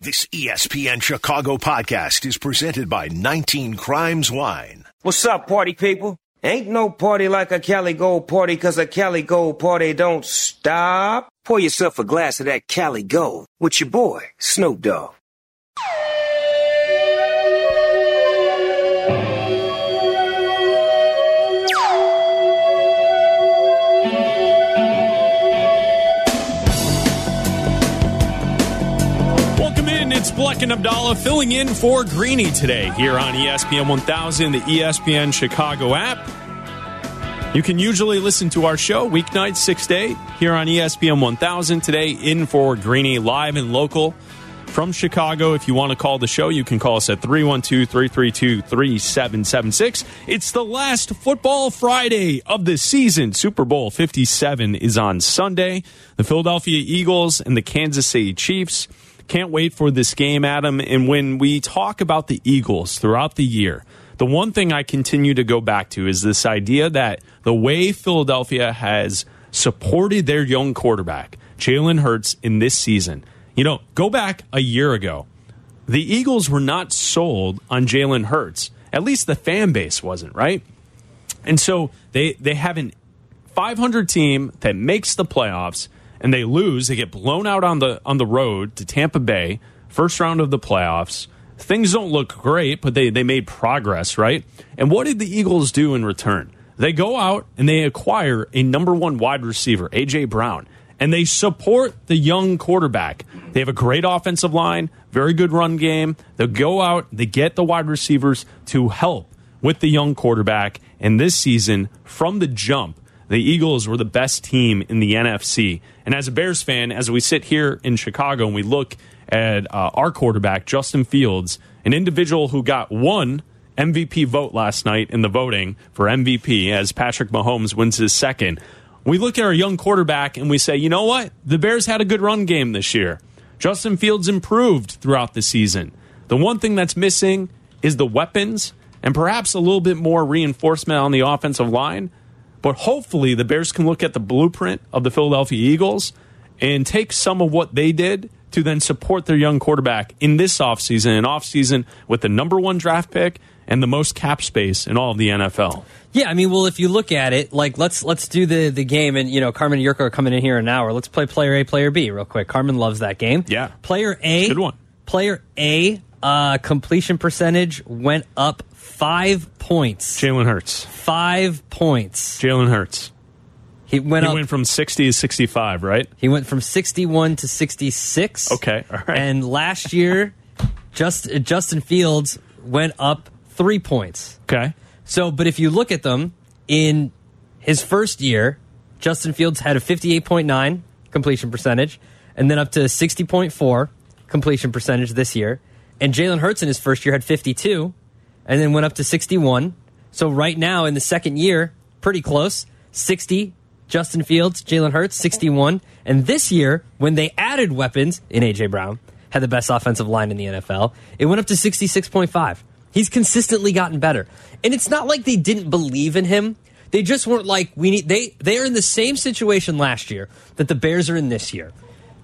This ESPN Chicago podcast is presented by 19 Crimes Wine. What's up, party people? Ain't no party like a Cali Gold party, cause a Cali Gold party don't stop. Pour yourself a glass of that Cali Gold with your boy, Snoop Dogg. Bleck and Abdallah filling in for Greeny today here on ESPN 1000, the ESPN Chicago app. You can usually listen to our show weeknights 6 to 8 here on ESPN 1000. Today, in for Greeny, live and local from Chicago. If you want to call the show, you can call us at 312 332 3776. It's the last football Friday of the season. Super Bowl 57 is on Sunday. The Philadelphia Eagles and the Kansas City Chiefs. Can't wait for this game, Adam. And when we talk about the Eagles throughout the year, the one thing I continue to go back to is this idea that the way Philadelphia has supported their young quarterback, Jalen Hurts, in this season. You know, go back a year ago. The Eagles were not sold on Jalen Hurts. At least the fan base wasn't, right? And so they they have an 500 team that makes the playoffs and they lose. They get blown out on the on the road to Tampa Bay, first round of the playoffs. Things don't look great, but they they made progress, right? And what did the Eagles do in return? They go out and they acquire a number one wide receiver, AJ Brown, and they support the young quarterback. They have a great offensive line, very good run game. They go out, they get the wide receivers to help with the young quarterback. And this season, from the jump, the Eagles were the best team in the NFC. And as a Bears fan, as we sit here in Chicago and we look at uh, our quarterback, Justin Fields, an individual who got one MVP vote last night in the voting for MVP as Patrick Mahomes wins his second. We look at our young quarterback and we say, you know what? The Bears had a good run game this year. Justin Fields improved throughout the season. The one thing that's missing is the weapons and perhaps a little bit more reinforcement on the offensive line. But hopefully, the Bears can look at the blueprint of the Philadelphia Eagles and take some of what they did to then support their young quarterback in this offseason, an offseason with the number one draft pick and the most cap space in all of the NFL. Yeah, I mean, well, if you look at it, like let's let's do the the game, and you know, Carmen and Jurko are coming in here in an hour. Let's play player A, player B, real quick. Carmen loves that game. Yeah. player A, Good one. Player A, uh, completion percentage went up five points. Jalen Hurts. Five points. Jalen Hurts. He went He up. went from 60 to 65, right? he went from sixty-one to sixty-six. Okay, all right. And last year, just Justin Fields went up three points. Okay. So, but if you look at them in his first year, Justin Fields had a 58.9 completion percentage and then up to 60.4 completion percentage this year. And Jalen Hurts in his first year had 52 and then went up to 61. So, right now in the second year, pretty close 60 Justin Fields, Jalen Hurts, 61. And this year, when they added weapons in A.J. Brown, had the best offensive line in the NFL, it went up to 66.5. He's consistently gotten better. And it's not like they didn't believe in him. They just weren't like we need they they are in the same situation last year that the Bears are in this year.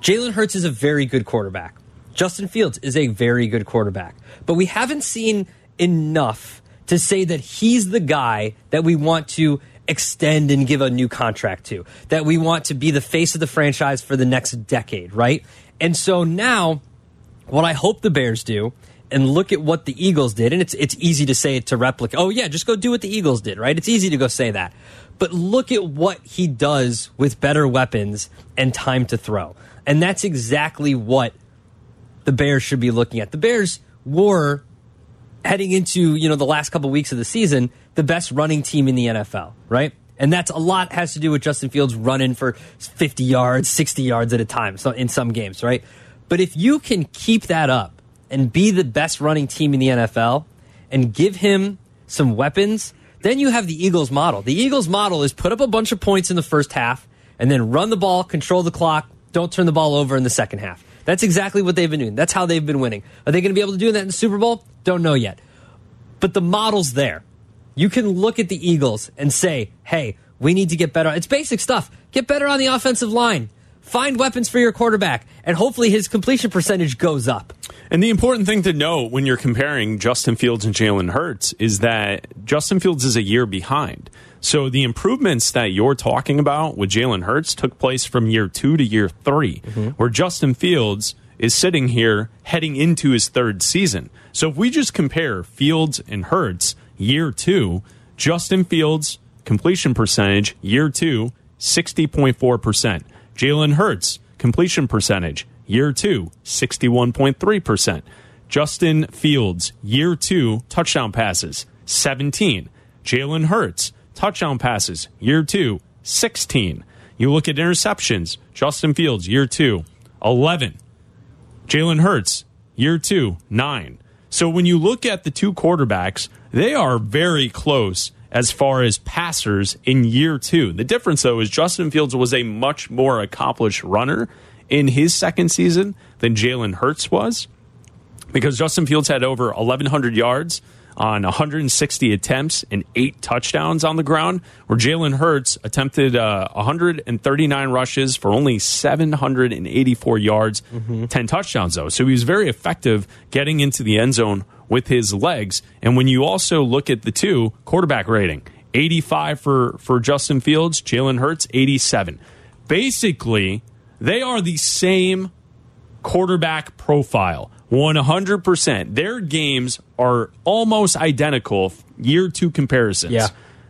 Jalen Hurts is a very good quarterback. Justin Fields is a very good quarterback. But we haven't seen enough to say that he's the guy that we want to extend and give a new contract to, that we want to be the face of the franchise for the next decade, right? And so now what I hope the Bears do and look at what the Eagles did, and it's it's easy to say it to replicate. Oh yeah, just go do what the Eagles did, right? It's easy to go say that. But look at what he does with better weapons and time to throw. And that's exactly what the Bears should be looking at. The Bears were heading into, you know, the last couple weeks of the season, the best running team in the NFL, right? And that's a lot has to do with Justin Fields running for 50 yards, 60 yards at a time so in some games, right? But if you can keep that up and be the best running team in the NFL and give him some weapons, then you have the Eagles model. The Eagles model is put up a bunch of points in the first half and then run the ball, control the clock, don't turn the ball over in the second half. That's exactly what they've been doing. That's how they've been winning. Are they going to be able to do that in the Super Bowl? Don't know yet. But the model's there. You can look at the Eagles and say, hey, we need to get better. It's basic stuff. Get better on the offensive line. find weapons for your quarterback, and hopefully his completion percentage goes up. And the important thing to note when you're comparing Justin Fields and Jalen Hurts is that Justin Fields is a year behind. So the improvements that you're talking about with Jalen Hurts took place from year two to year 3 mm-hmm. where Justin Fields is sitting here heading into his third season. So if we just compare Fields and Hurts year two, Justin Fields completion percentage year two, 60.4%. Jalen Hurts completion percentage year two, 61.3%. Justin Fields year two touchdown passes, 17. Jalen Hurts touchdown passes year two, 16. You look at interceptions, Justin Fields year two, 11. Jalen Hurts, year two, nine. So when you look at the two quarterbacks, they are very close as far as passers in year two. The difference, though, is Justin Fields was a much more accomplished runner in his second season than Jalen Hurts was because Justin Fields had over 1,100 yards on 160 attempts and eight touchdowns on the ground, where Jalen Hurts attempted uh, 139 rushes for only 784 yards, mm-hmm. 10 touchdowns, though. So he was very effective getting into the end zone with his legs. And when you also look at the two quarterback rating, 85 for, for Justin Fields, Jalen Hurts, 87. Basically, they are the same quarterback profile. 100%. Their games are almost identical, year two comparisons. Yeah.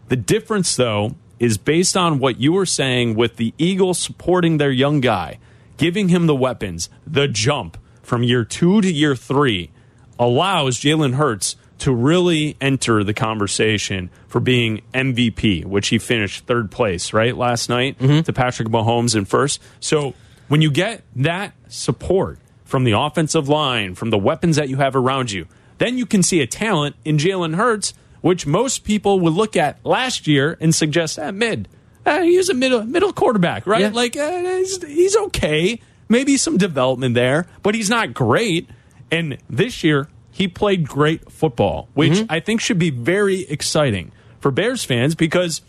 The difference, though, is based on what you were saying with the Eagles supporting their young guy, giving him the weapons, the jump from year two to year three allows Jalen Hurts to really enter the conversation for being MVP, which he finished third place, right, last night mm-hmm. to Patrick Mahomes in first. So when you get that support, from the offensive line, from the weapons that you have around you. Then you can see a talent in Jalen Hurts, which most people would look at last year and suggest, ah, mid. Ah, he's a middle middle quarterback, right? Yeah. Like uh, he's, he's okay. Maybe some development there, but he's not great. And this year, he played great football, which mm-hmm. I think should be very exciting for Bears fans because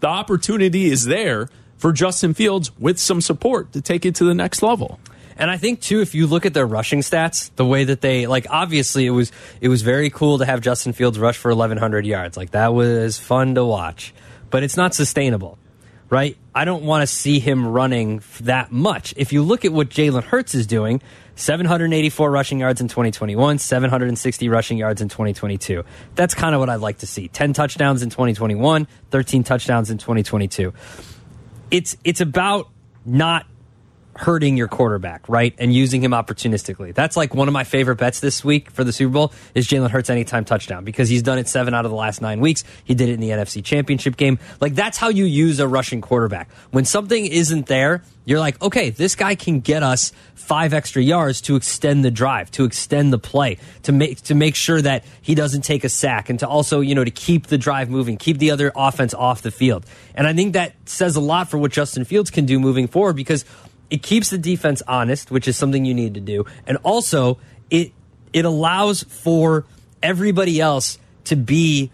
the opportunity is there for Justin Fields with some support to take it to the next level. And I think too, if you look at their rushing stats, the way that they like, obviously it was it was very cool to have Justin Fields rush for 1,100 yards. Like that was fun to watch, but it's not sustainable, right? I don't want to see him running that much. If you look at what Jalen Hurts is doing, 784 rushing yards in 2021, 760 rushing yards in 2022. That's kind of what I'd like to see. 10 touchdowns in 2021, 13 touchdowns in 2022. It's it's about not hurting your quarterback, right? And using him opportunistically. That's like one of my favorite bets this week for the Super Bowl is Jalen Hurts anytime touchdown because he's done it seven out of the last nine weeks. He did it in the NFC Championship game. Like that's how you use a rushing quarterback. When something isn't there, you're like, okay, this guy can get us five extra yards to extend the drive, to extend the play, to make to make sure that he doesn't take a sack, and to also, you know, to keep the drive moving, keep the other offense off the field. And I think that says a lot for what Justin Fields can do moving forward because it keeps the defense honest, which is something you need to do, and also it it allows for everybody else to be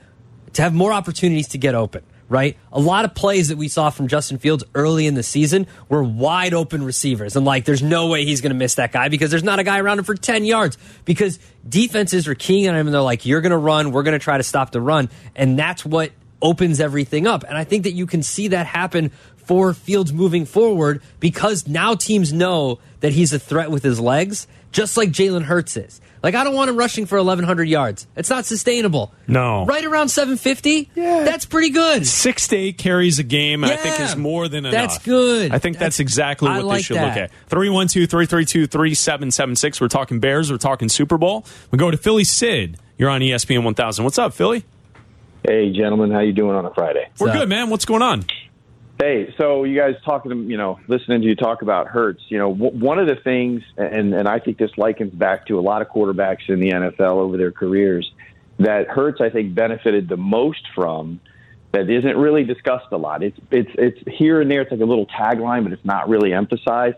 to have more opportunities to get open. Right, a lot of plays that we saw from Justin Fields early in the season were wide open receivers, and like, there's no way he's going to miss that guy because there's not a guy around him for ten yards. Because defenses are keying on him, and they're like, "You're going to run, we're going to try to stop the run," and that's what opens everything up. And I think that you can see that happen for Fields moving forward because now teams know that he's a threat with his legs, just like Jalen Hurts is. Like, I don't want him rushing for 1,100 yards. It's not sustainable. No. Right around 750? Yeah. That's pretty good. Six to eight carries a game, yeah, I think is more than enough. That's good. I think that's, that's exactly what like they should that. look at. 312 332 3776. We're talking Bears. We're talking Super Bowl. We go to Philly Sid. You're on ESPN 1000. What's up, Philly? Hey, gentlemen. How you doing on a Friday? We're good, man. What's going on? Hey, so you guys talking, to you know, listening to you talk about Hurts, you know, w- one of the things, and, and I think this likens back to a lot of quarterbacks in the NFL over their careers, that Hurts, I think, benefited the most from that isn't really discussed a lot. It's, it's, it's here and there, it's like a little tagline, but it's not really emphasized.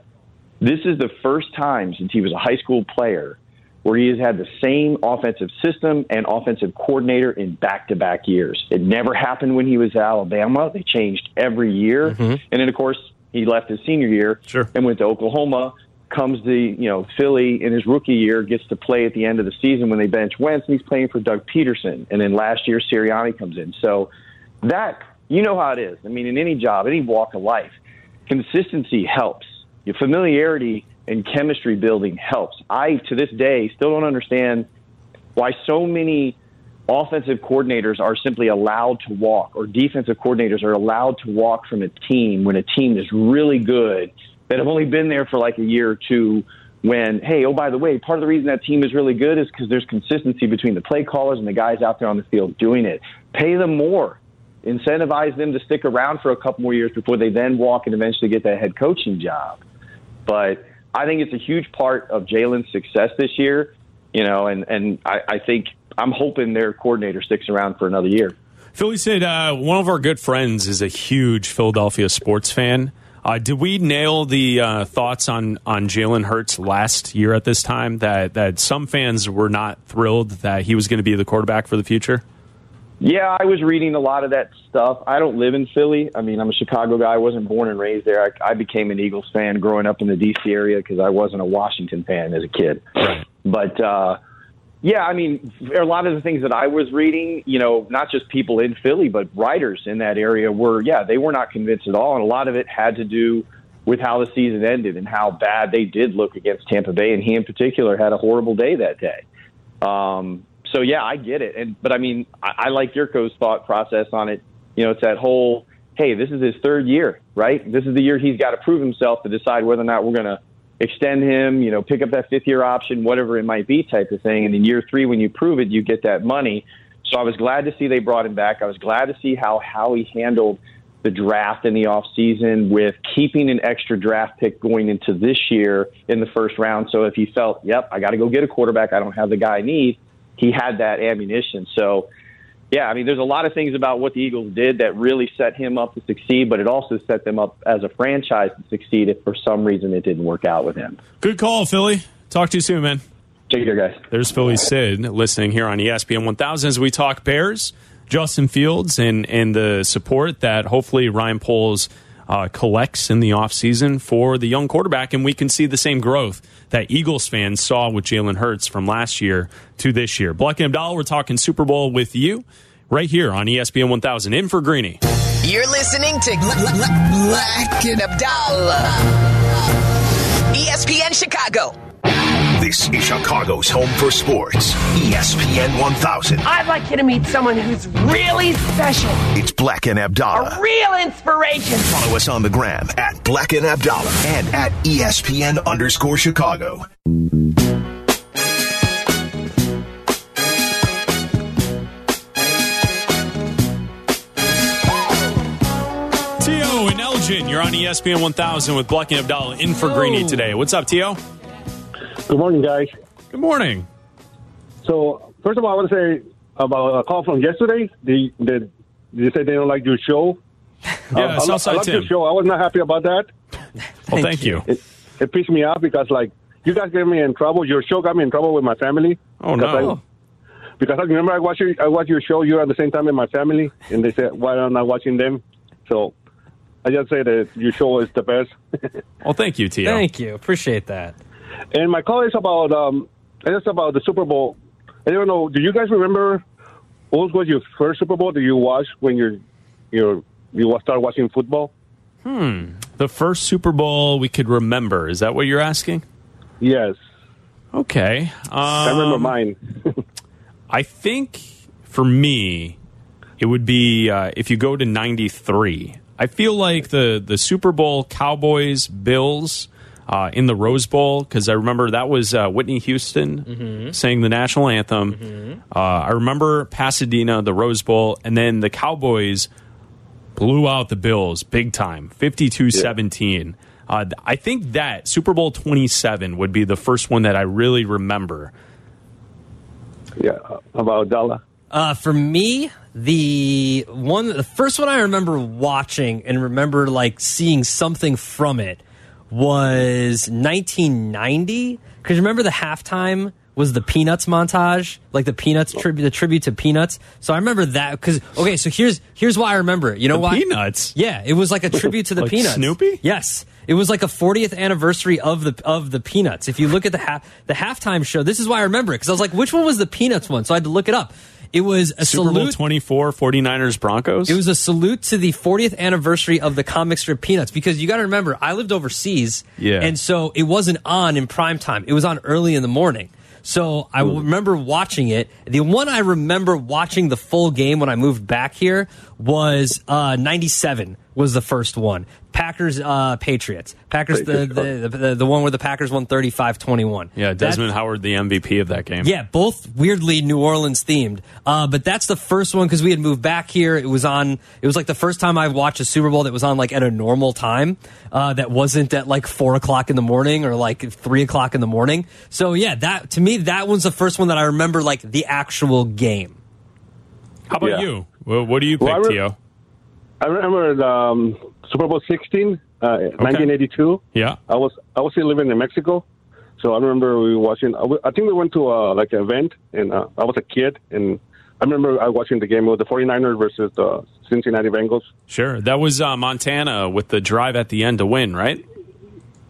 This is the first time since he was a high school player where he has had the same offensive system and offensive coordinator in back to back years. It never happened when he was at Alabama. They changed every year. Mm-hmm. And then, of course, He left his senior year Sure. and went to Oklahoma. Comes to you know Philly in his rookie year, gets to play at the end of the season when they bench Wentz, and he's playing for Doug Pederson. And then last year Sirianni comes in. So that you know how it is. I mean, in any job, any walk of life, consistency helps. Your familiarity and chemistry building helps. I to this day still don't understand why so many offensive coordinators are simply allowed to walk or defensive coordinators are allowed to walk from a team when a team is really good that have only been there for like a year or two when hey oh by the way part of the reason that team is really good is because there's consistency between the play callers and the guys out there on the field doing it. Pay them more. Incentivize them to stick around for a couple more years before they then walk and eventually get that head coaching job. But I think it's a huge part of Jalen's success this year you know and and I, I think I'm hoping their coordinator sticks around for another year Philly Sid uh, one of our good friends is a huge Philadelphia sports fan. Uh, did we nail the uh, thoughts on on Jalen Hurts last year at this time? That that some fans were not thrilled that he was going to be the quarterback for the future. Yeah, I was reading a lot of that stuff. I don't live in Philly. I mean, I'm a Chicago guy. I wasn't born and raised there. I, I became an Eagles fan growing up in the D.C. area because I wasn't a Washington fan as a kid. But uh, yeah, I mean, a lot of the things that I was reading, you know, not just people in Philly, but writers in that area were, yeah, they were not convinced at all, and a lot of it had to do with how the season ended and how bad they did look against Tampa Bay, and he in particular had a horrible day that day. Um, so yeah, I get it, and but I mean, I, I like Jurko's thought process on it. You know, it's that whole, hey, this is his third year, right? This is the year he's got to prove himself to decide whether or not we're going to extend him, you know, pick up that fifth year option, whatever it might be, type of thing. And in year three, when you prove it, you get that money. So I was glad to see they brought him back. I was glad to see how Howie handled the draft in the off season with keeping an extra draft pick going into this year in the first round. So if he felt, yep, I got to go get a quarterback, I don't have the guy I need, he had that ammunition. So yeah, I mean, there's a lot of things about what the Eagles did that really set him up to succeed, but it also set them up as a franchise to succeed if for some reason it didn't work out with him. Good call, Philly. Talk to you soon, man. Take care, guys. There's Philly Sid listening here on ESPN 1000 as we talk Bears, Justin Fields, and, and the support that hopefully Ryan Poles uh, collects in the offseason for the young quarterback. And we can see the same growth that Eagles fans saw with Jalen Hurts from last year to this year. Black and Abdallah, we're talking Super Bowl with you right here on ESPN 1000. In for Greeny. You're listening to Black and Abdallah. ESPN Chicago. This is Chicago's home for sports. ESPN 1000. I'd like you to meet someone who's really special, It's Black and Abdallah. a real inspiration. Follow us on the gram at Black and Abdallah and at ESPN underscore Chicago. Tio and Elgin, you're on ESPN 1000 with Black and Abdallah in for Greeny today. What's up, Tio? Good morning, guys. Good morning. So, first of all, I want to say about a call from yesterday. The, the, you said they don't like your show. Yeah, Uh, I, lo- I Southside love Tim. your show. I was not happy about that. Well, thank you. It, it pissed me off because, like, you guys get me in trouble. Your show got me in trouble with my family. Oh, Because no. I- because I remember I watched your, I watched your show. You were at the same time in my family, and they said, "Why am I not watching them?" So I just say that your show is the best. Well, thank you, Tio. Thank you. Appreciate that. And my call is about um, it's about the Super Bowl. I don't know. Do you guys remember what was your first Super Bowl that you watched when you're you're you start watching football? The first Super Bowl we could remember. Is that what you're asking? Yes, Okay. I remember Um, mine. I think for me, it would be uh, if you go to 93. I feel like the, the Super Bowl Cowboys Bills uh, in the Rose Bowl, because I remember that was uh, Whitney Houston saying the national anthem. Uh, I remember Pasadena, the Rose Bowl, and then the Cowboys blew out the Bills big time 52 17. Uh, I think that Super Bowl 27 would be the first one that I really remember. yeah, about Dalla. Uh, for me, the one, the first one I remember watching and remember like seeing something from it was 1990. Because remember the halftime was the Peanuts montage, like the Peanuts oh. tribute, the tribute to Peanuts. So I remember that because okay, so here's here's why I remember it. You know The why? Peanuts? Yeah, it was like a tribute to the Like Peanuts. Snoopy? Yes, it was like a 40th anniversary of the of the Peanuts. If you look at the half the halftime show, this is why I remember it because I was like, which one was the Peanuts one? So I had to look it up. It was a Super Bowl salute. 24, 49ers Broncos. It was a salute to the 40th anniversary of the comic strip Peanuts because you got to remember, I lived overseas. Yeah. And so it wasn't on in prime time, it was on early in the morning. So I remember watching it. The one I remember watching the full game when I moved back here was uh, 97 was the first one. Packers uh, Patriots. Packers the, the, the the one where the Packers won 35-21. yeah, Desmond Howard, the MVP of that game. Yeah, both weirdly New Orleans themed. Uh, but that's the first one because we had moved back here. It was on. It was like the first time I watched a Super Bowl that was on like at a normal time. Uh, that wasn't at like four o'clock in the morning or like three o'clock in the morning. So yeah, that to me that one's the first one that I remember like the actual game. How about Yeah. you? Well, what do you pick, Well, re- Tio? I remember um, Super Bowl 16, uh, 1982. Yeah. I was I was still living in Mexico, so I remember we were watching. I w- I think we went to uh, like an event, and uh, I was a kid, and I remember I watching the game with the 49ers versus the Cincinnati Bengals. Sure. That was uh, Montana with the drive at the end to win, right?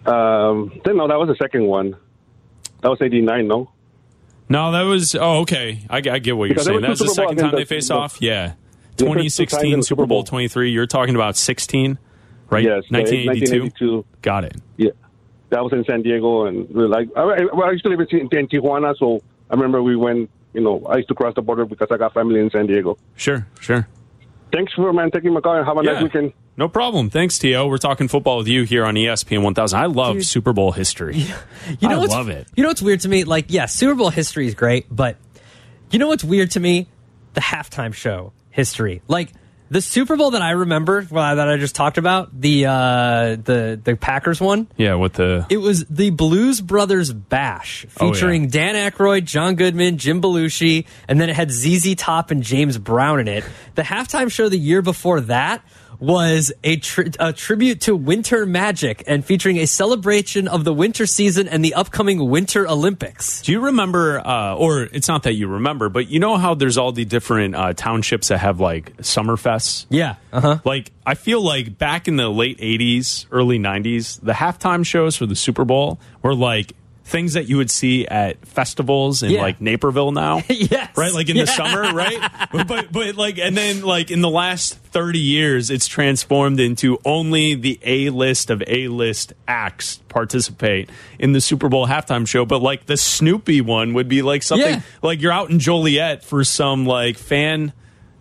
Um, then no, that was the second one. That was 89, no? No, that was. Oh, okay. I, I get what you're saying. That was the two Super Bowl second time they face the- off. Yeah. The first two 2016 times in the Super Super Bowl Bowl. 23. You're talking about 16, right? Yes, 1982. 1982. Got it. Yeah, that was in San Diego, and we like, I, I, well, I used to live in, in Tijuana, so I remember we went. You know, I used to cross the border because I got family in San Diego. Sure, sure. Thanks for man taking my call and have a Yeah. nice weekend. No problem. Thanks, Tio. We're talking football with you here on ESPN 1000. I love Super Bowl history. You know I love it. You know what's weird to me? Like, yeah, Super Bowl history is great, but you know what's weird to me? The halftime show history. Like the Super Bowl that I remember, well, that I just talked about, the uh, the the Packers one. Yeah, with the. It was the Blues Brothers Bash Oh, yeah. featuring Dan Aykroyd, John Goodman, Jim Belushi, and then it had ZZ Top and James Brown in it. The halftime show the year before that was a, tri- a tribute to Winter Magic and featuring a celebration of the winter season and the upcoming Winter Olympics. Do you remember, uh, or it's not that you remember, but you know how there's all the different uh, townships that have like summer fests? Yeah, uh huh. Like, I feel like back in the late 80s, early 90s, the halftime shows for the Super Bowl were like things that you would see at festivals in Yeah. like Naperville now. yes, right? Like in the summer, right? But, but but like and then like in the last 30 years it's transformed into only the A-list of A-list acts participate in the Super Bowl halftime show, but like the Snoopy one would be like something Yeah. like you're out in Joliet for some like fan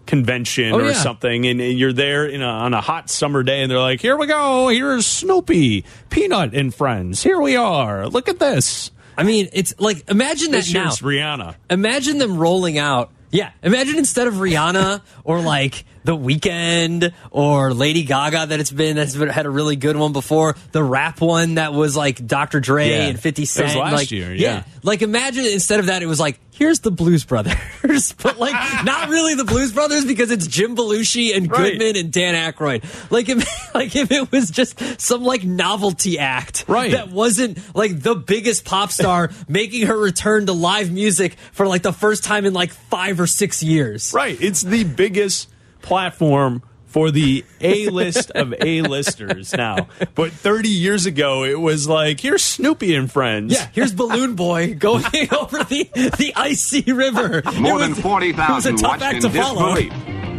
convention Oh, or yeah. something and, and you're there in a, on a hot summer day and they're like here we go here's Snoopy Peanut and friends here we are look at this I mean, it's like imagine that this now. Rihanna imagine them rolling out. Yeah, imagine instead of Rihanna or like The Weeknd or Lady Gaga that it's been that's been, had a really good one before the rap one that was like Dr. Dre Yeah. and Fifty That Cent. was last like, year, yeah. like imagine instead of that it was like here's the Blues Brothers, but like not really the Blues Brothers because it's Jim Belushi and Right. Goodman and Dan Aykroyd. Like if, like if it was just some like novelty act, Right. That wasn't like the biggest pop star making her return to live music for like the first time in like five or six years. Right. It's the biggest platform for the A list of A listers now. But 30 years ago, it was like, here's Snoopy and friends. Yeah, here's Balloon Boy going over the, the icy river. More It than 40,000 it was a tough watched in to disbelief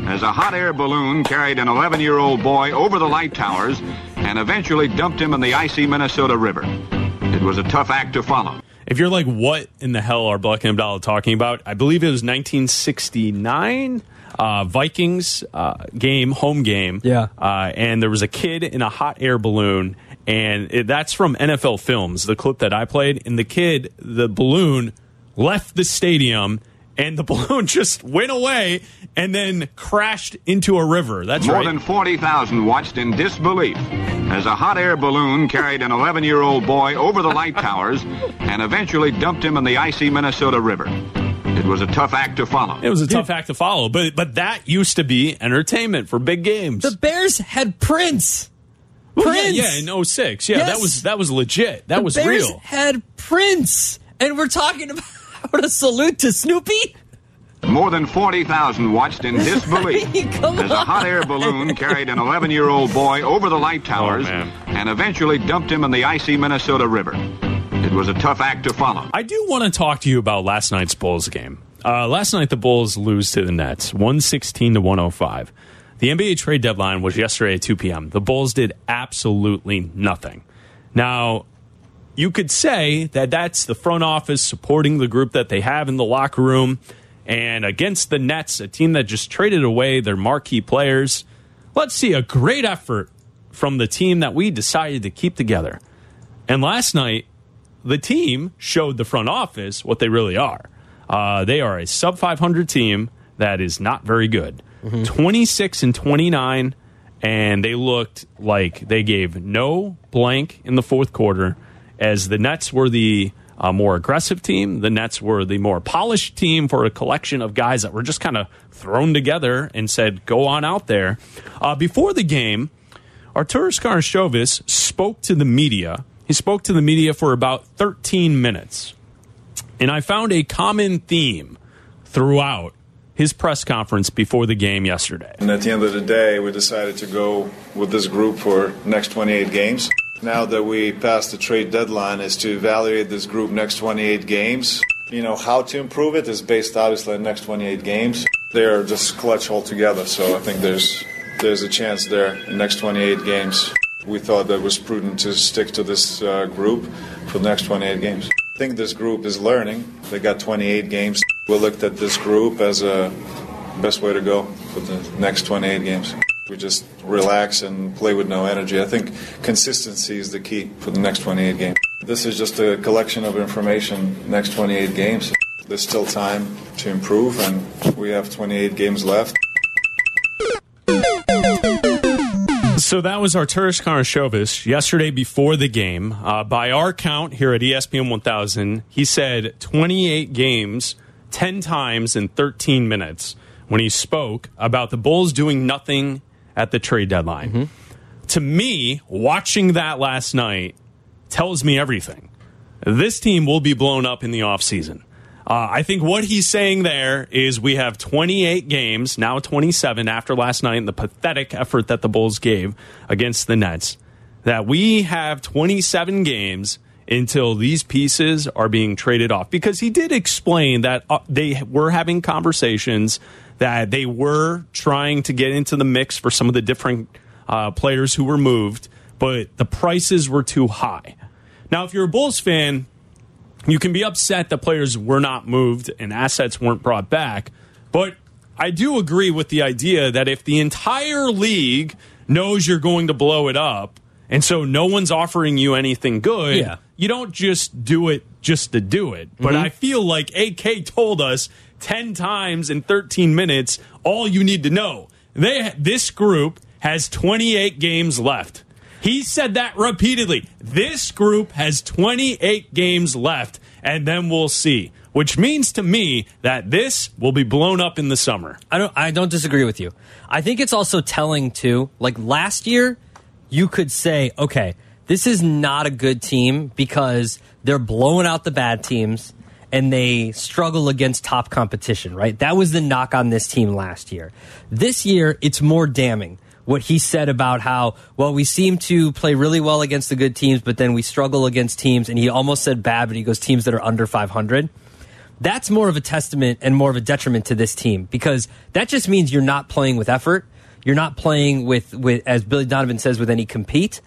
as a hot air balloon carried an 11 year old boy over the light towers and eventually dumped him in the icy Minnesota River. It was a tough act to follow. If you're like, what in the hell are Black and Abdallah talking about? I believe it was 1969. Uh, Vikings uh, game, home game. Yeah. Uh, and there was a kid in a hot air balloon, and it, that's from NFL Films, the clip that I played. And the kid, the balloon, left the stadium, and the balloon just went away and then crashed into a river. That's More right. than 40,000 watched in disbelief as a hot air balloon carried an 11 year old boy over the light towers and eventually dumped him in the icy Minnesota River. It was a tough act to follow. it was a tough act to follow, but but that used to be entertainment for big games. The Bears had Prince. Well, yeah, Prince. yeah, in 06. Yeah, Yes. that was that was legit. That The was Bears real. had Prince, and we're talking about a salute to Snoopy! More than 40,000 watched in disbelief as a hot air balloon carried an 11 year old boy over the light towers oh, man. and eventually dumped him in the icy Minnesota River. It was a tough act to follow. I do want to talk to you about last night's Bulls game. Uh, last night, the Bulls lose to the Nets, 116 to 105. The NBA trade deadline was yesterday at 2 p.m. The Bulls did absolutely nothing. Now, you could say that that's the front office supporting the group that they have in the locker room. And against the Nets, a team that just traded away their marquee players, let's see a great effort from the team that we decided to keep together. And last night, the team showed the front office what they really are. Uh, they are a sub 500 team that is not very good. 26 and 29, and they looked like they gave no blank in the fourth quarter as the Nets were the uh, more aggressive team. The Nets were the more polished team for a collection of guys that were just kind of thrown together and said, go on out there. Uh, before the game, Arturas Karnisovas spoke to the media. He spoke to the media for about 13 minutes. And I found a common theme throughout his press conference before the game yesterday. And at the end of the day, we decided to go with this group for next 28 games. Now that we passed the trade deadline, is to evaluate this group next 28 games. You know how to improve it is based obviously on next 28 games. They're just clutch altogether, so I think there's there's a chance there in next 28 games. We thought that it was prudent to stick to this uh, group for the next 28 games. I think this group is learning. They got 28 games. We looked at this group as a best way to go for the next 28 games. We just relax and play with no energy. I think consistency is the key for the next 28 games. This is just a collection of information next 28 games. There's still time to improve, and we have 28 games left. So that was Arturas Karnisovas yesterday before the game. Uh, by our count here at ESPN 1000, he said 28 games 10 times in 13 minutes when he spoke about the Bulls doing nothing at the trade deadline. To me, watching that last night tells me everything. This team will be blown up in the offseason. Uh, I think what he's saying there is we have 28 games, now 27 after last night and the pathetic effort that the Bulls gave against the Nets, that we have 27 games until these pieces are being traded off. Because he did explain that uh, they were having conversations, that they were trying to get into the mix for some of the different uh, players who were moved, but the prices were too high. Now, if you're a Bulls fan, you can be upset that players were not moved and assets weren't brought back. But I do agree with the idea that if the entire league knows you're going to blow it up, and so no one's offering you anything good, Yeah. you don't just do it just to do it. But mm-hmm. I feel like AK told us 10 times in 13 minutes all you need to know. They this group has 28 games left. He said that repeatedly. This group has 28 games left, and then we'll see. Which means to me that this will be blown up in the summer. I don't I don't disagree with you. I think it's also telling too. Like last year, you could say, okay, this is not a good team because they're blowing out the bad teams and they struggle against top competition, right? That was the knock on this team last year. This year, it's more damning. What he said about how, well, we seem to play really well against the good teams, but then we struggle against teams, and he almost said bad, but he goes teams that are under 500 that's more of a testament and more of a detriment to this team because that just means you're not playing with effort. You're not playing with, with as Billy Donovan says, with any compete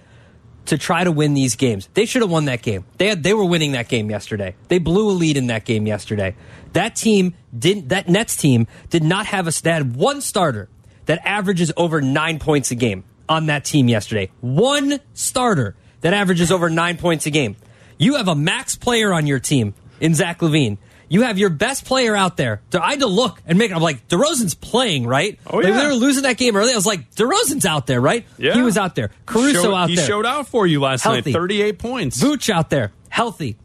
to try to win these games. They should have won that game. They had, they were winning that game yesterday. They blew a lead in that game yesterday. That team didn't. That Nets team did not have a. They had one starter that averages over nine points a game on that team yesterday. One starter that averages over nine points a game. You have a max player on your team in Zach LaVine. You have your best player out there. I had to look and make. I'm like, DeRozan's playing, right? Oh, Like, they were losing that game early. I was like, DeRozan's out there, right? Yeah. He was out there. Caruso Showed- out he there. showed out for you last Healthy. night. 38 points. Vooch out there, healthy.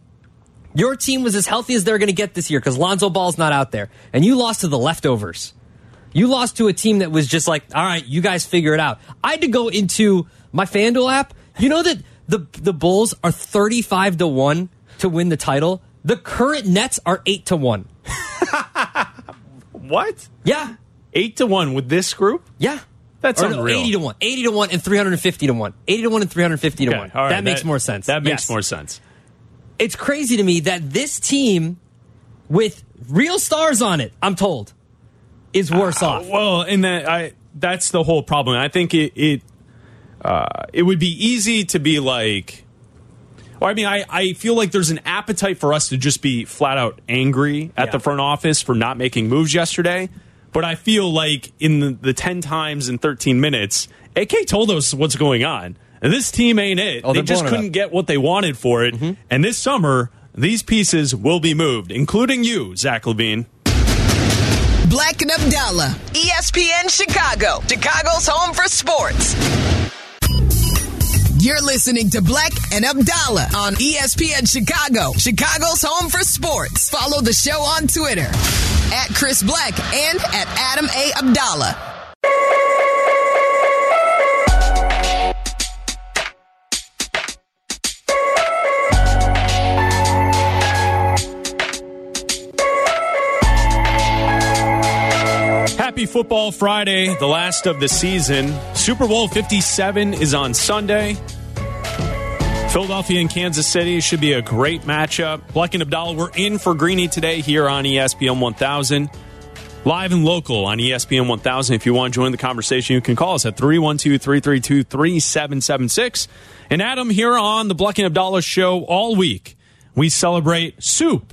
Your team was as healthy as they're going to get this year because Lonzo Ball's not out there. And you lost to the leftovers. You lost to a team that was just like, all right, you guys figure it out. I had to go into my FanDuel app. You know that the the Bulls are 35 to 1 to win the title. The current Nets are eight to one. What? Yeah, Eight to one with this group? yeah. That's Or no, unreal. eighty to one, eighty to one, and three hundred and fifty to one. Eighty to one and three hundred and fifty to one. all right, that makes more sense. That makes Yes. more sense. It's crazy to me that this team, with real stars on it, I'm told, is worse off. Well, and that I that's the whole problem. I think it it uh, it would be easy to be like. Well, I mean, I, I feel like there's an appetite for us to just be flat out angry at Yeah. the front office for not making moves yesterday. But I feel like in the, the 10 times in 13 minutes, AK told us what's going on. And this team ain't it. Oh, they just couldn't get what they wanted for it. And this summer, these pieces will be moved, including you, Zach LaVine. Black and Abdallah, ESPN Chicago, Chicago's home for sports. You're listening to Black and Abdallah on ESPN Chicago, Chicago's home for sports. Follow the show on Twitter at Chris Black and at Adam A. Abdallah. Football Friday, the last of the season. Super Bowl 57 is on Sunday. Philadelphia and Kansas City should be a great matchup. Black and Abdallah, we're in for Greeny today here on ESPN 1000. Live and local on ESPN 1000. If you want to join the conversation, you can call us at 312 332 3776. And Adam, here on the Black and Abdallah show all week, we celebrate Soup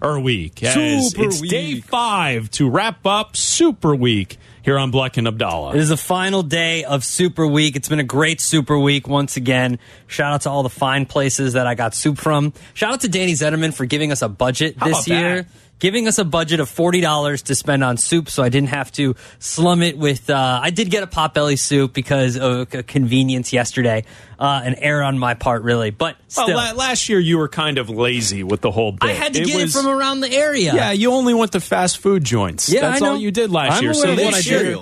or Week. as Super it's day five to wrap up Super Week here on Black and Abdallah. It is the final day of Super Week. It's been a great Super Week once again. Shout out to all the fine places that I got soup from. Shout out to Danny Zetterman for giving us a budget How this year. that? Giving us a budget of forty dollars to spend on soup, so I didn't have to slum it with. Uh, I did get a potbelly soup because of convenience yesterday, uh, an error on my part, really. But Well, still, la- last year you were kind of lazy with the whole bit. I had to get was- it from around the area. Yeah, you only went to fast food joints. Yeah, That's I know. all you did last I'm year. So this year,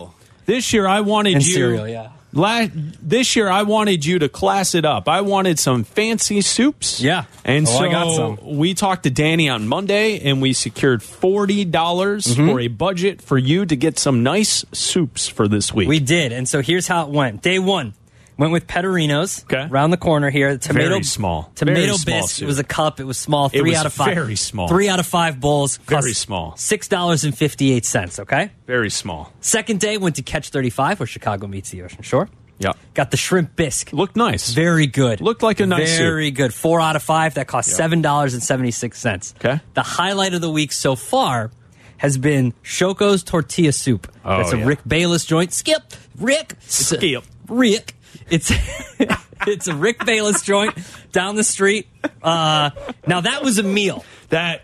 this year I wanted And you. cereal, yeah. La- this year I wanted you to class it up. I wanted some fancy soups. Yeah. and Oh, so I got some. we talked to Danny on Monday, and we secured forty dollars Mm-hmm. for a budget for you to get some nice soups for this week. We did, and so here's how it went. Day one went with Petterino's. Okay. around the corner here. Tomato, Very small. Tomato Very bisque. soup. It was a cup. It was small. Three was out of five. very small. Three out of five bowls. Very small. Six dollars and fifty eight cents. Okay. Very small. Second day went to Catch thirty five, where Chicago meets the Ocean Shore. Yeah, Got the shrimp bisque. looked nice. Very good. Looked like a nice soup. Very good. Four out of five. That cost seven dollars and seventy six cents. Okay. The highlight of the week so far has been Xoco's tortilla soup. Oh, That's a yeah. Rick Bayless joint. Skip. Rick. Skip. Rick. It's it's a Rick Bayless joint down the street. Uh, now that was a meal. that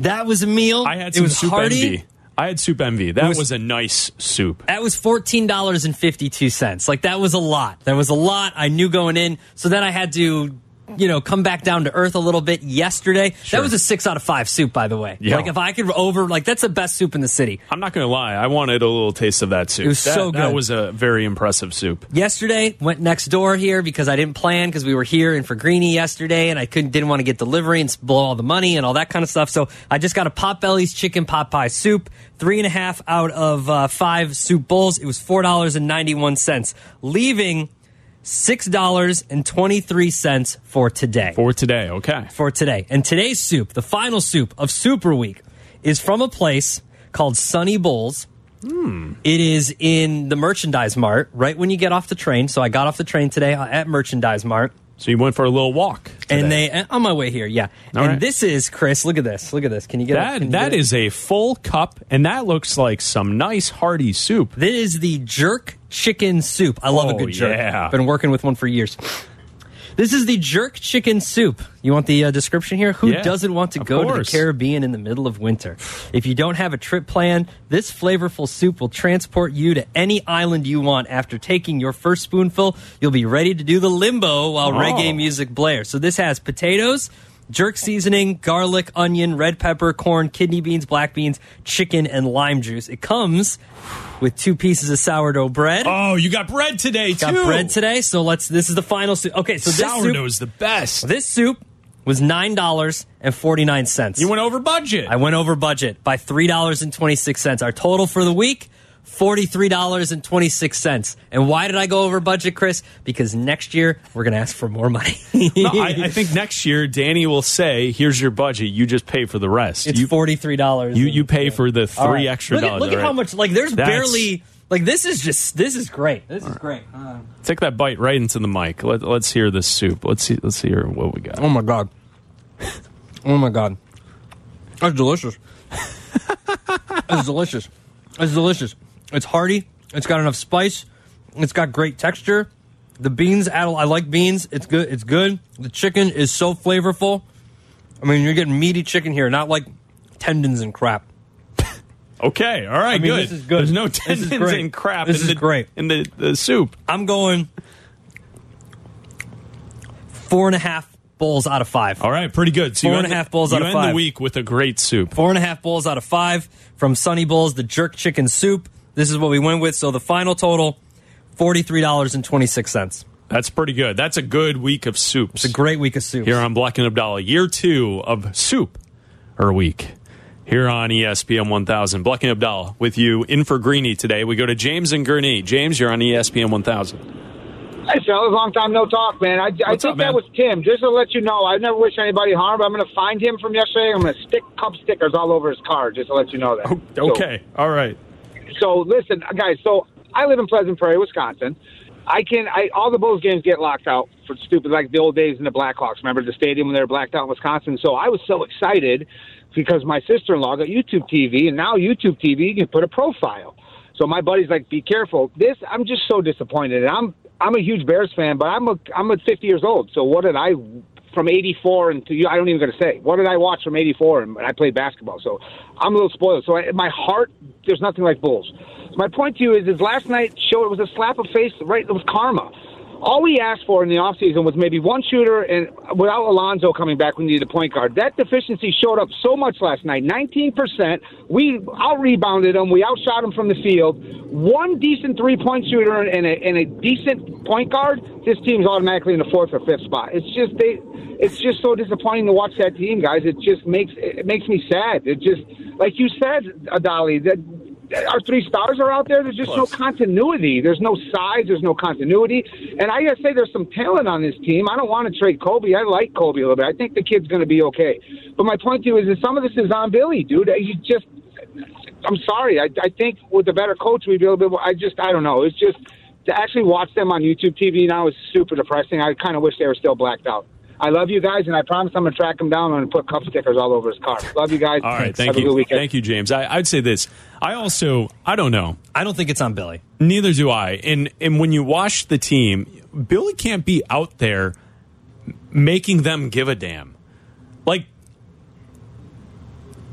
That was a meal. I had it some was soup hearty. envy. I had soup envy. That was- was, a nice soup. That was fourteen dollars and fifty two cents. Like that was a lot. That was a lot. I knew going in. So then I had to, you know, come back down to earth a little bit yesterday. Sure. That was a six out of five soup, by the way. Yeah. Like if I could over, like that's the best soup in the city. I'm not going to lie. I wanted a little taste of that soup. It was That- so good. That was a very impressive soup. Yesterday went next door here because I didn't plan because we were here and for Greeny yesterday and I couldn't didn't want to get delivery and blow all the money and all that kind of stuff. So I just got a Potbelly's chicken pot pie soup, three and a half out of uh, five soup bowls. It was four dollars and ninety one cents, leaving six dollars and twenty three cents for today. For today, okay. for today. And today's soup, the final soup of Super Week, is from a place called Sunny Bowls. It is in the Merchandise Mart right when you get off the train. So I got off the train today uh, at Merchandise Mart. So you went for a little walk. today. And they uh, on my way here, yeah. All and right. this is Chris. Look at this. Look at this. Can you get that you that get is a full cup, and that looks like some nice hearty soup. This is the jerk chicken soup. I love a Oh, good jerk. yeah. Been working with one for years. This is the jerk chicken soup. You want the uh, description here? Who Yeah, doesn't want to go to the. Caribbean in the middle of winter? If you don't have a trip plan, this flavorful soup will transport you to any island you want. After taking your first spoonful, you'll be ready to do the limbo while Oh. reggae music blares. So this has potatoes, jerk seasoning, garlic, onion, red pepper, corn, kidney beans, black beans, chicken, and lime juice. It comes with two pieces of sourdough bread. Oh, you got bread today Got too. bread today, so let's. This is the final soup. Okay, so this soup, Sourdough's the best. this soup was nine dollars and forty nine cents. You went over budget. I went over budget by three dollars and twenty six cents. Our total for the week. $43.26. And why did I go over budget, Chris? Because next year we're going to ask for more money. no, I, I, think next year Danny will say, "Here's your budget. You just pay for the rest. It's you, forty three dollars. You you pay for the three right. extra look dollars. At, look at right. how much. Like there's That's, barely. Like this is just this is great. This is great. Uh, take that bite right into the mic. Let, let's hear this soup. Let's see. Let's hear what we got. Oh my god. Oh my god. That's delicious. It's delicious. It's delicious. It's hearty. It's got enough spice. It's got great texture. The beans, add. I like beans. It's good. It's good. The chicken is so flavorful. I mean, you're getting meaty chicken here, not like tendons and crap. Okay, all right, I mean, good. This is good. There's no tendons and crap. This in is the, great in the, the soup. I'm going four and a half bowls out of five. All right, pretty good. So Four and a half bowls out of five. end the week with a great soup. Four and a half bowls out of five from Sunny Bowls, the jerk chicken soup. This is what we went with. So the final total, forty-three dollars and twenty-six cents. That's pretty good. That's a good week of soups. It's a great week of soups. Here on Black and Abdallah, year two of soup or week. Here on ESPN 1000. Black and Abdallah with you in for Greeny today. We go to James and Gurney. James, you're on ESPN 1000. Hey, fellas, long time no talk, man. I, I think up, man? that was Tim. Just to let you know, I never wish anybody harm, but I'm going to find him from yesterday. I'm going to stick cup stickers all over his car, just to let you know that. Okay, all right. So, listen, guys. So I live in Pleasant Prairie, Wisconsin. I can. I all the Bulls games get locked out for stupid, like the old days in the Blackhawks. Remember the stadium when they were blacked out in Wisconsin? So I was so excited because my sister-in-law got YouTube TV, and now YouTube TV you can put a profile. So my buddy's like, "Be careful." This I'm just so disappointed. And I'm I'm a huge Bears fan, but I'm a I'm a 50 years old. So what did I from 84 and to you? I don't even gonna say what did I watch from 84 and I played basketball. So I'm a little spoiled. So I, my heart, there's nothing like Bulls. My point to you is, is last night show it was a slap of face. Right, it was karma. All we asked for in the offseason was maybe one shooter, and without Alonzo coming back, we needed a point guard. That deficiency showed up so much last night 19%. We out rebounded them, we outshot them from the field. One decent three point shooter and a, and a decent point guard, this team's automatically in the fourth or fifth spot. It's just, they. It's just so disappointing to watch that team, guys. It just makes it makes me sad. It just, like you said, Adali, that our three stars are out there. There's just no continuity. There's no size. There's no continuity. And I gotta say, there's some talent on this team. I don't want to trade Coby. I like Coby a little bit. I think the kid's going to be okay. But my point to you is that some of this is on Billy, dude. You just, I'm sorry. I, I think with a better coach, we'd be a little bit more. I just, I don't know. It's just to actually watch them on YouTube TV now is super depressing. I kind of wish they were still blacked out. I love you guys, and I promise I'm going to track him down and put cup stickers all over his car. Love you guys. All right, Have thank a good you. Thank you, James. I, I'd say this. I also, I don't know. I don't think it's on Billy. Neither do I. And and when you watch the team, Billy can't be out there making them give a damn. Like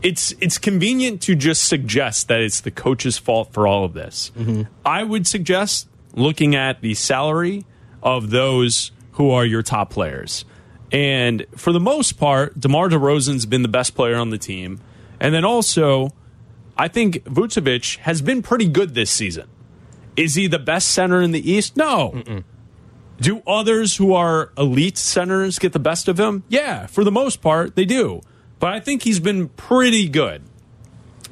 it's it's convenient to just suggest that it's the coach's fault for all of this. Mm-hmm. I would suggest looking at the salary of those who are your top players. And for the most part, DeMar DeRozan's been the best player on the team. And then also, I think Vucevic has been pretty good this season. Is he the best center in the East? No. Do others who are elite centers get the best of him? Yeah, for the most part, they do. But I think he's been pretty good.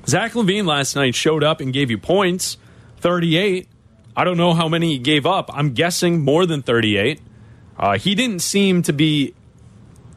Zach LaVine last night showed up and gave you points 38. I don't know how many he gave up. I'm guessing more than 38. Uh, he didn't seem to be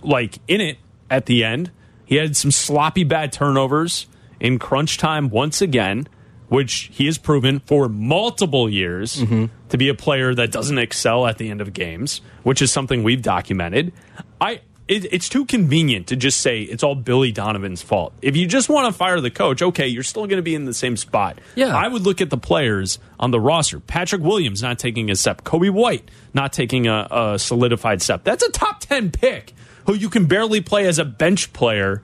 like in it at the end. He had some sloppy bad turnovers in crunch time once again, which he has proven for multiple years mm-hmm. to be a player that doesn't excel at the end of games, which is something we've documented. I it, it's too convenient to just say it's all Billy Donovan's fault. If you just want to fire the coach, okay, you're still going to be in the same spot. Yeah. I would look at the players on the roster. Patrick Williams not taking a step. Coby White not taking a, a solidified step. That's a top 10 pick who you can barely play as a bench player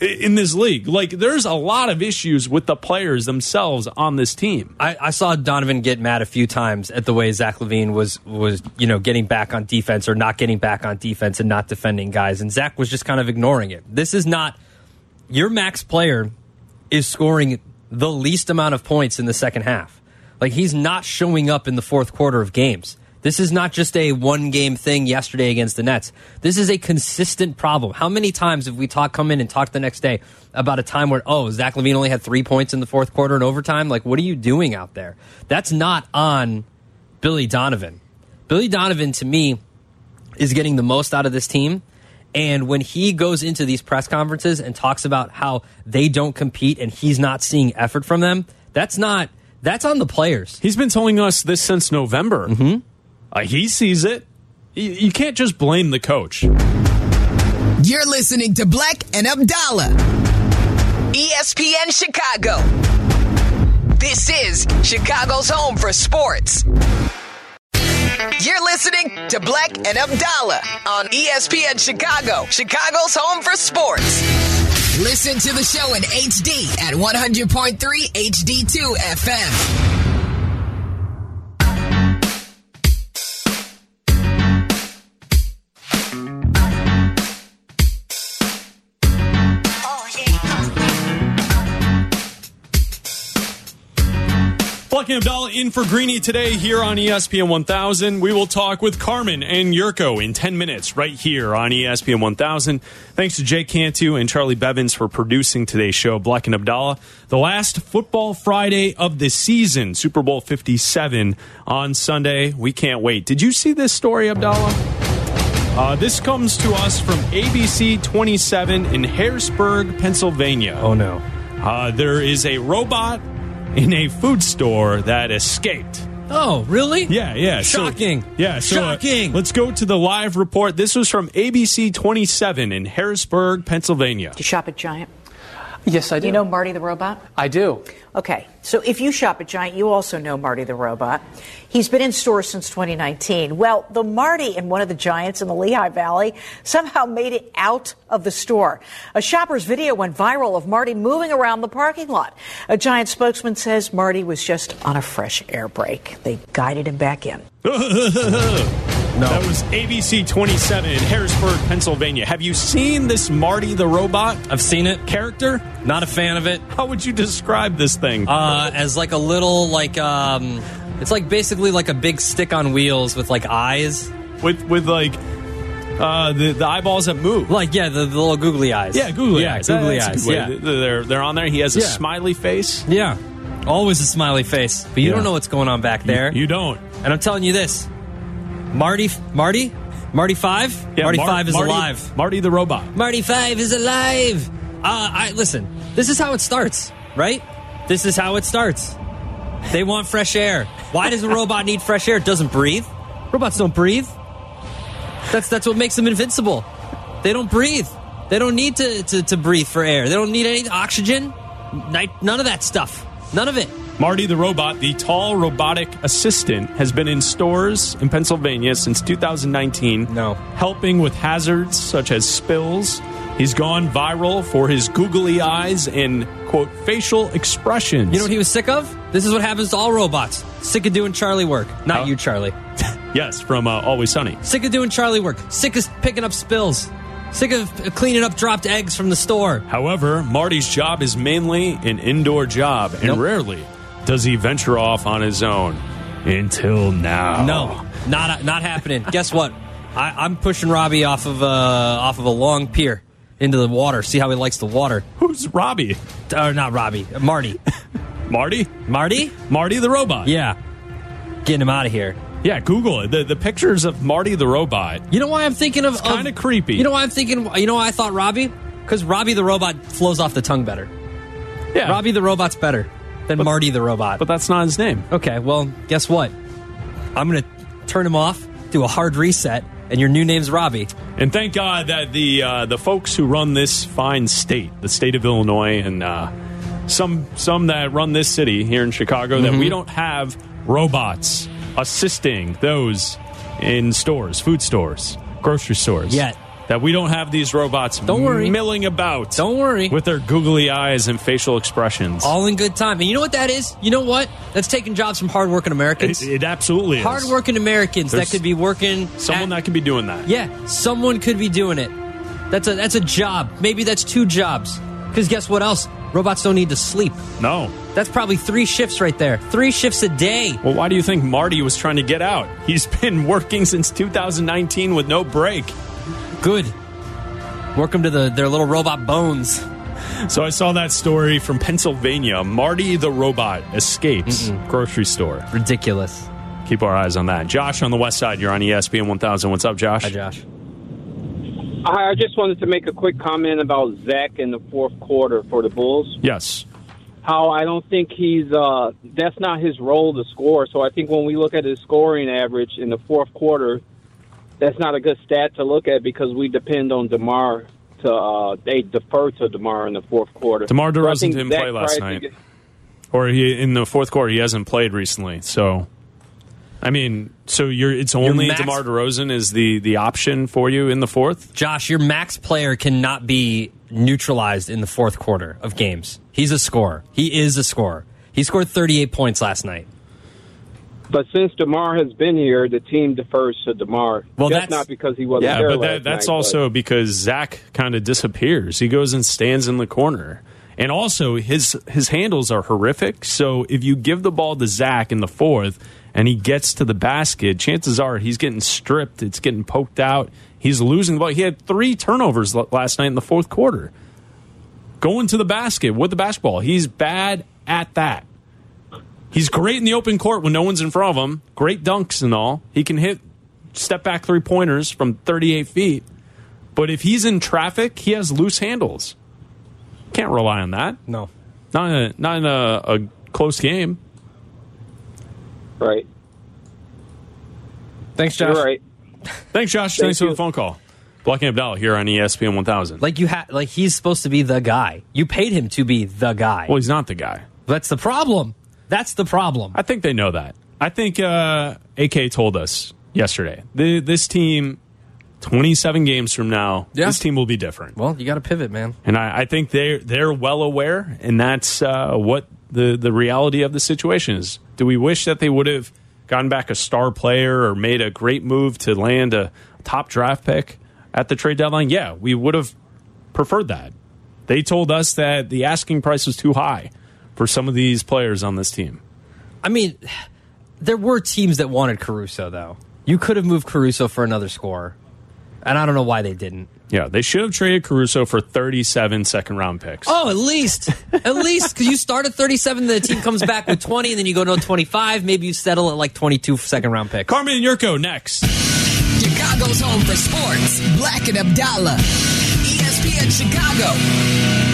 in this league. Like, there's a lot of issues with the players themselves on this team. I, I saw Donovan get mad a few times at the way Zach LaVine was was you know getting back on defense or not getting back on defense and not defending guys, and Zach was just kind of ignoring it. This is not your max player is scoring the least amount of points in the second half. Like he's not showing up in the fourth quarter of games. This is not just a one game thing yesterday against the Nets. This is a consistent problem. How many times have we talked, come in and talk the next day about a time where, oh, Zach LaVine only had three points in the fourth quarter and overtime? Like, what are you doing out there? That's not on Billy Donovan. Billy Donovan, to me, is getting the most out of this team. And when he goes into these press conferences and talks about how they don't compete and he's not seeing effort from them, that's not, that's on the players. He's been telling us this since November. Mm-hmm. Uh, he sees it. You, you can't just blame the coach. You're listening to Black and Abdallah, ESPN Chicago. This is Chicago's home for sports. You're listening to Black and Abdallah on ESPN Chicago, Chicago's home for sports. Listen to the show in HD at 100.3 HD2 FM. Black and Abdallah in for Greeny today here on ESPN 1000. We will talk with Carmen and Jurko in 10 minutes right here on ESPN 1000. Thanks to Jay Cantu and Charlie Bevins for producing today's show. Black and Abdallah, the last football Friday of the season, Super Bowl 57 on Sunday. We can't wait. Did you see this story, Abdallah? Uh, this comes to us from ABC 27 in Harrisburg, Pennsylvania. Oh, no. Uh, there is a robot in a food store that escaped. Oh, really? Yeah, yeah. so- Shocking. yeah, so, uh, Shocking. let's go to the live report. This was from ABC 27 in Harrisburg, Pennsylvania. Do you shop at Giant? Yes, I do. You know Marty the Robot? I do. Okay, so if you shop at Giant, you also know Marty the Robot. He's been in stores since 2019. Well, the Marty in one of the Giants in the Lehigh Valley somehow made it out of the store. A shopper's video went viral of Marty moving around the parking lot. A Giant spokesman says Marty was just on a fresh air break. They guided him back in. That was ABC 27 in Harrisburg, Pennsylvania. Have you seen this Marty the robot I've seen it. character? Not a fan of it. How would you describe this thing? Uh, as like a little, like, um, it's like basically like a big stick on wheels with like eyes. with with like uh, the the eyeballs that move. Like, yeah, the, the little googly eyes. Yeah, googly yeah, eyes. Googly That's a eyes. Yeah. They're they're on there. He has a Yeah. smiley face. Yeah. Always a smiley face. But you Yeah. don't know what's going on back there. You don't. and I'm telling you this Marty, Marty, Marty 5? Yeah, Marty Mar- 5 is Marty- alive. Marty the robot. Marty 5 is alive. Uh, I Listen, this is how it starts, right? This is how it starts. They want fresh air. Why does a robot need fresh air? It doesn't breathe. Robots don't breathe. That's that's what makes them invincible. They don't breathe. They don't need to, to, to breathe for air. They don't need any oxygen. None of that stuff. None of it. Marty the robot, the tall robotic assistant, has been in stores in Pennsylvania since 2019. No. Helping with hazards such as spills. He's gone viral for his googly eyes and, quote, facial expressions. You know what he was sick of? This is what happens to all robots. Sick of doing Charlie work. Not Huh? you, Charlie. Yes, from uh, Always Sunny. Sick of doing Charlie work. Sick of picking up spills. Sick of cleaning up dropped eggs from the store. However, Marty's job is mainly an indoor job, and Nope. rarely does he venture off on his own. Until now. No, not not happening. Guess what? I, I'm pushing Robbie off of uh, off of a long pier into the water. See how he likes the water. Who's Robbie? Or not Robbie, Marty. Marty? Marty? Marty the robot. Yeah. Getting him out of here. Yeah, Google it. The, the pictures of Marty the robot. You know why I'm thinking of? It's kinda of- creepy. You know why I'm thinking? You know why I thought Robbie? Because Robbie the robot flows off the tongue better. Yeah. Robbie the robot's better than Marty the robot. But that's not his name. Okay, well, guess what? I'm going to turn him off, do a hard reset, and your new name's Robbie. And thank God that the uh, the folks who run this fine state, the state of Illinois, and uh, some some that run this city here in Chicago, that Mm-hmm. we don't have robots assisting those in stores, food stores, grocery stores Yet. That we don't have these robots Don't worry. milling about. Don't worry. with their googly eyes and facial expressions. All in good time. And you know what that is? You know what? That's taking jobs from hardworking Americans. it, it absolutely is. hardworking Americans There's that could be working. Someone at- that could be doing that. Yeah, someone could be doing it. That's a that's a job. Maybe that's two jobs. Because guess what else? Robots don't need to sleep. No. That's probably three shifts right there. Three shifts a day. Well, why do you think Marty was trying to get out? He's been working since 2019 with no break. Good. Welcome to the their little robot bones. So I saw that story from Pennsylvania. Marty the robot escapes grocery store. Ridiculous. Keep our eyes on that. Josh on the west side, you're on ESPN 1000. What's up, Josh? Hi, Josh. I I just wanted to make a quick comment about Zach in the fourth quarter for the Bulls. Yes. How I don't think he's uh, that's not his role to score. So I think when we look at his scoring average in the fourth quarter, that's not a good stat to look at because we depend on DeMar to uh, they defer to DeMar in the fourth quarter. DeMar So DeRozan think didn't play last night. get- Or he in the fourth quarter, he hasn't played recently. So, I mean, so you're it's only max- DeMar DeRozan is the the option for you in the fourth. Josh, your max player cannot be neutralized in the fourth quarter of games. He's a scorer. He is a scorer. He scored 38 points last night. But since DeMar has been here, the team defers to DeMar. Well, Just that's- not because he wasn't Yeah, there but that, that's night, also because Zach kind of disappears. He goes and stands in the corner. And also his his handles are horrific. So if you give the ball to Zach in the fourth and he gets to the basket, chances are he's getting stripped. It's getting poked out. He's losing the ball. He had three turnovers last night in the fourth quarter. Going to the basket with the basketball. He's bad at that. He's great in the open court when no one's in front of him. Great dunks and all. He can hit step back three pointers from 38 feet. But if he's in traffic, he has loose handles. Can't rely on that. No. Not in a, not in a, a close game. Right. Thanks, Josh. You're right. Thanks, Josh. Thank Thanks for the phone call. Black and Abdallah here on ESPN 1000. Like you ha- like he's supposed to be the guy. You paid him to be the guy. Well, he's not the guy. That's the problem. That's the problem. I think they know that. I think uh, AK told us yesterday. The, this team, 27 games from now, Yeah. this team will be different. Well, you got to pivot, man. And I, I think they're they're well aware, and that's uh, what the the reality of the situation is. Do we wish that they would have gotten back a star player or made a great move to land a top draft pick at the trade deadline? Yeah, we would have preferred that. They told us that the asking price was too high for some of these players on this team. I mean, there were teams that wanted Caruso though. You could have moved Caruso for another score, And I don't know why they didn't. Yeah, they should have traded Caruso for 37 second round picks. Oh, at least, at least, because you start at 37, the team comes back with 20, and then you go to 25. Maybe you settle at like 22 second round picks. Carmen and Jurko next. Chicago's home for sports. Black and Abdallah. ESPN Chicago.